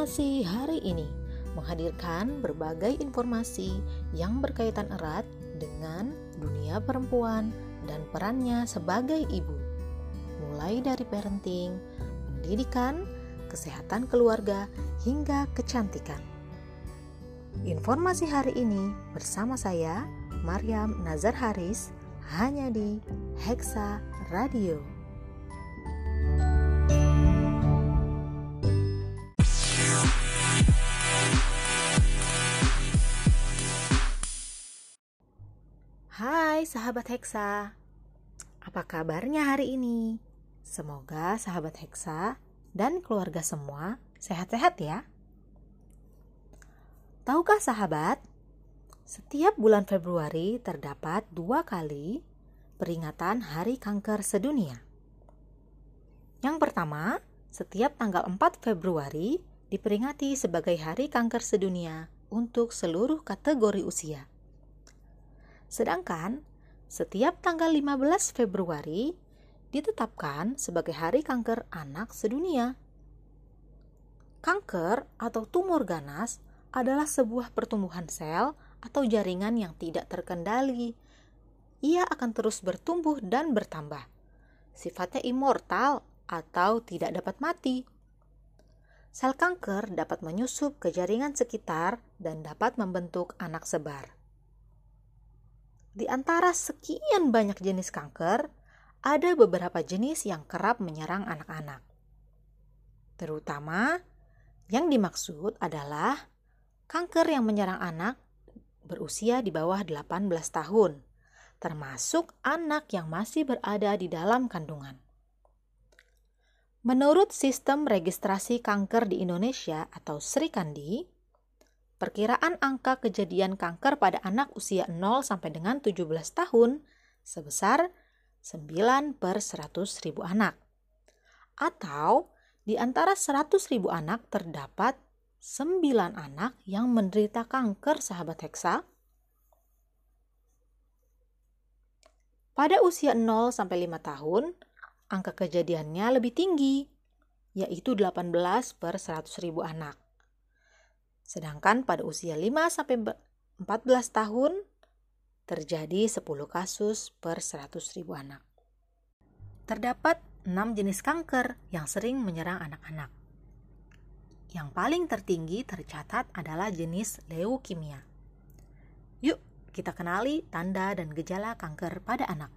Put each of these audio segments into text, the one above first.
Informasi hari ini menghadirkan berbagai informasi yang berkaitan erat dengan dunia perempuan dan perannya sebagai ibu, mulai dari parenting, pendidikan, kesehatan keluarga, hingga kecantikan. Informasi hari ini bersama saya, Maryam Nazar Haris, hanya di Hexa Radio. Sahabat Hexa, apa kabarnya hari ini? Semoga sahabat Hexa dan keluarga semua sehat-sehat ya. Tahukah sahabat, setiap bulan Februari terdapat dua kali peringatan Hari Kanker Sedunia. Yang pertama, setiap tanggal 4 Februari diperingati sebagai Hari Kanker Sedunia untuk seluruh kategori usia. Sedangkan setiap tanggal 15 Februari ditetapkan sebagai Hari Kanker Anak Sedunia. Kanker atau tumor ganas adalah sebuah pertumbuhan sel atau jaringan yang tidak terkendali. Ia akan terus bertumbuh dan bertambah. Sifatnya immortal atau tidak dapat mati. Sel kanker dapat menyusup ke jaringan sekitar dan dapat membentuk anak sebar. Di antara sekian banyak jenis kanker, ada beberapa jenis yang kerap menyerang anak-anak. Terutama yang dimaksud adalah kanker yang menyerang anak berusia di bawah 18 tahun, termasuk anak yang masih berada di dalam kandungan. Menurut Sistem Registrasi Kanker di Indonesia atau Srikandi, perkiraan angka kejadian kanker pada anak usia 0 sampai dengan 17 tahun sebesar 9 per 100 ribu anak. Atau di antara 100 ribu anak terdapat 9 anak yang menderita kanker sahabat heksa. Pada usia 0 sampai 5 tahun, angka kejadiannya lebih tinggi, yaitu 18 per 100 ribu anak. Sedangkan pada usia 5 sampai 14 tahun terjadi 10 kasus per 100 ribu anak. Terdapat 6 jenis kanker yang sering menyerang anak-anak. Yang paling tertinggi tercatat adalah jenis leukemia. Yuk, kita kenali tanda dan gejala kanker pada anak.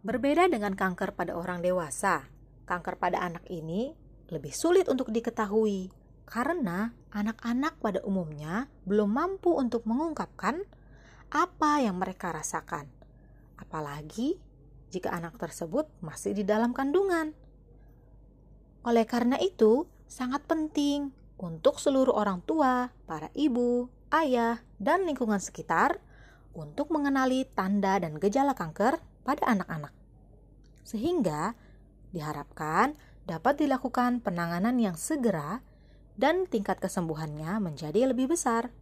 Berbeda dengan kanker pada orang dewasa, kanker pada anak ini lebih sulit untuk diketahui karena anak-anak pada umumnya belum mampu untuk mengungkapkan apa yang mereka rasakan, apalagi jika anak tersebut masih di dalam kandungan. Oleh karena itu, sangat penting untuk seluruh orang tua, para ibu, ayah, dan lingkungan sekitar untuk mengenali tanda dan gejala kanker pada anak-anak, sehingga diharapkan dapat dilakukan penanganan yang segera dan tingkat kesembuhannya menjadi lebih besar.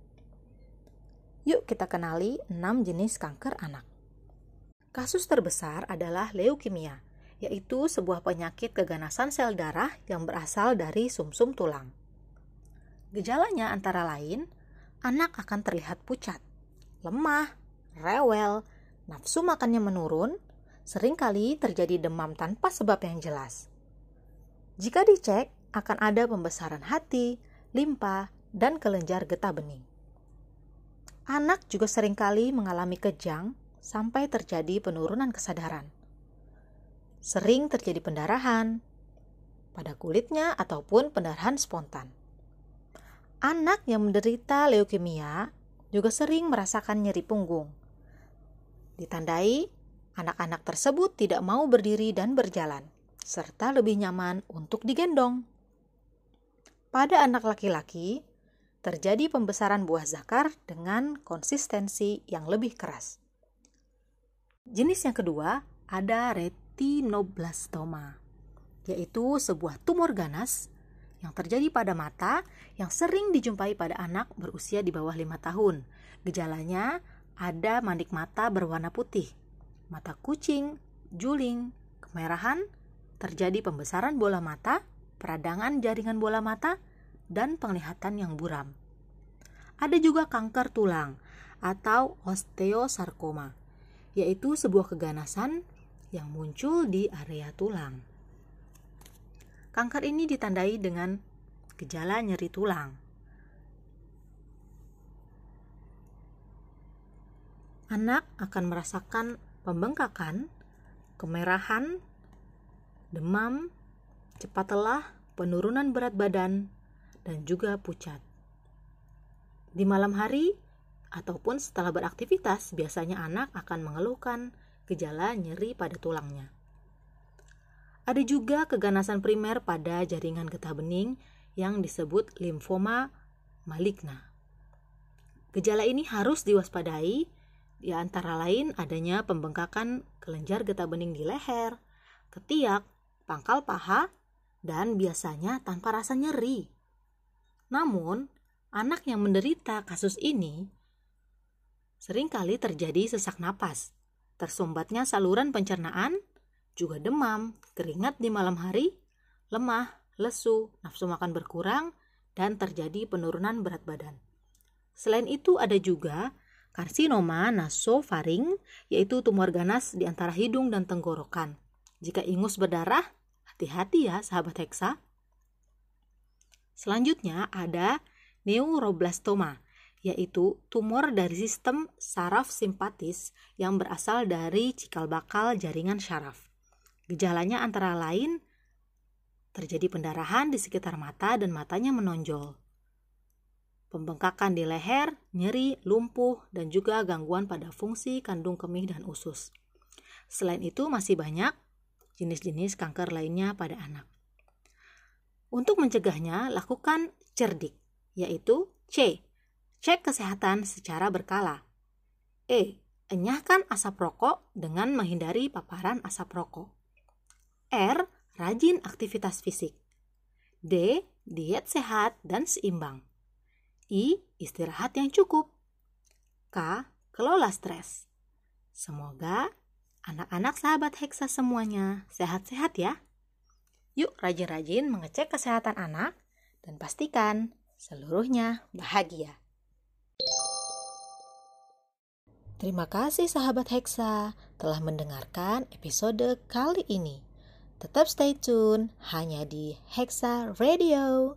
Yuk kita kenali 6 jenis kanker anak. Kasus terbesar adalah leukemia, yaitu sebuah penyakit keganasan sel darah yang berasal dari sumsum -sum tulang. Gejalanya antara lain, anak akan terlihat pucat, lemah, rewel, nafsu makannya menurun, sering kali terjadi demam tanpa sebab yang jelas. Jika dicek, akan ada pembesaran hati, limpa, dan kelenjar getah bening. Anak juga sering kali mengalami kejang sampai terjadi penurunan kesadaran. Sering terjadi pendarahan pada kulitnya ataupun pendarahan spontan. Anak yang menderita leukemia juga sering merasakan nyeri punggung. Ditandai, anak-anak tersebut tidak mau berdiri dan berjalan, serta lebih nyaman untuk digendong. Pada anak laki-laki, terjadi pembesaran buah zakar dengan konsistensi yang lebih keras. Jenis yang kedua ada retinoblastoma, yaitu sebuah tumor ganas yang terjadi pada mata yang sering dijumpai pada anak berusia di bawah lima tahun. Gejalanya ada mandik mata berwarna putih, mata kucing, juling, kemerahan, terjadi pembesaran bola mata, peradangan jaringan bola mata, dan penglihatan yang buram. Ada juga kanker tulang atau osteosarkoma, yaitu sebuah keganasan yang muncul di area tulang. Kanker ini ditandai dengan gejala nyeri tulang. Anak akan merasakan pembengkakan, kemerahan, demam, cepat lelah, penurunan berat badan, dan juga pucat. Di malam hari ataupun setelah beraktivitas, biasanya anak akan mengeluhkan gejala nyeri pada tulangnya. Ada juga keganasan primer pada jaringan getah bening yang disebut limfoma maligna. Gejala ini harus diwaspadai, di antara lain adanya pembengkakan kelenjar getah bening di leher, ketiak, pangkal paha, dan biasanya tanpa rasa nyeri. Namun, anak yang menderita kasus ini sering kali terjadi sesak napas, tersumbatnya saluran pencernaan, juga demam, keringat di malam hari, lemah, lesu, nafsu makan berkurang, dan terjadi penurunan berat badan. Selain itu ada juga karsinoma nasofaring, yaitu tumor ganas di antara hidung dan tenggorokan. Jika ingus berdarah, hati-hati ya sahabat heksa. Selanjutnya ada neuroblastoma, yaitu tumor dari sistem saraf simpatis yang berasal dari cikal bakal jaringan syaraf. Gejalanya antara lain terjadi pendarahan di sekitar mata dan matanya menonjol. Pembengkakan di leher, nyeri, lumpuh, dan juga gangguan pada fungsi kandung kemih dan usus. Selain itu masih banyak jenis-jenis kanker lainnya pada anak. Untuk mencegahnya, lakukan cerdik, yaitu C. Cek kesehatan secara berkala. E. Enyahkan asap rokok dengan menghindari paparan asap rokok. R. Rajin aktivitas fisik. D. Diet sehat dan seimbang. I. Istirahat yang cukup. K. Kelola stres. Semoga anak-anak sahabat Heksa semuanya sehat-sehat ya. Yuk rajin-rajin mengecek kesehatan anak dan pastikan seluruhnya bahagia. Terima kasih sahabat Heksa telah mendengarkan episode kali ini. Tetap stay tune hanya di Hexa Radio.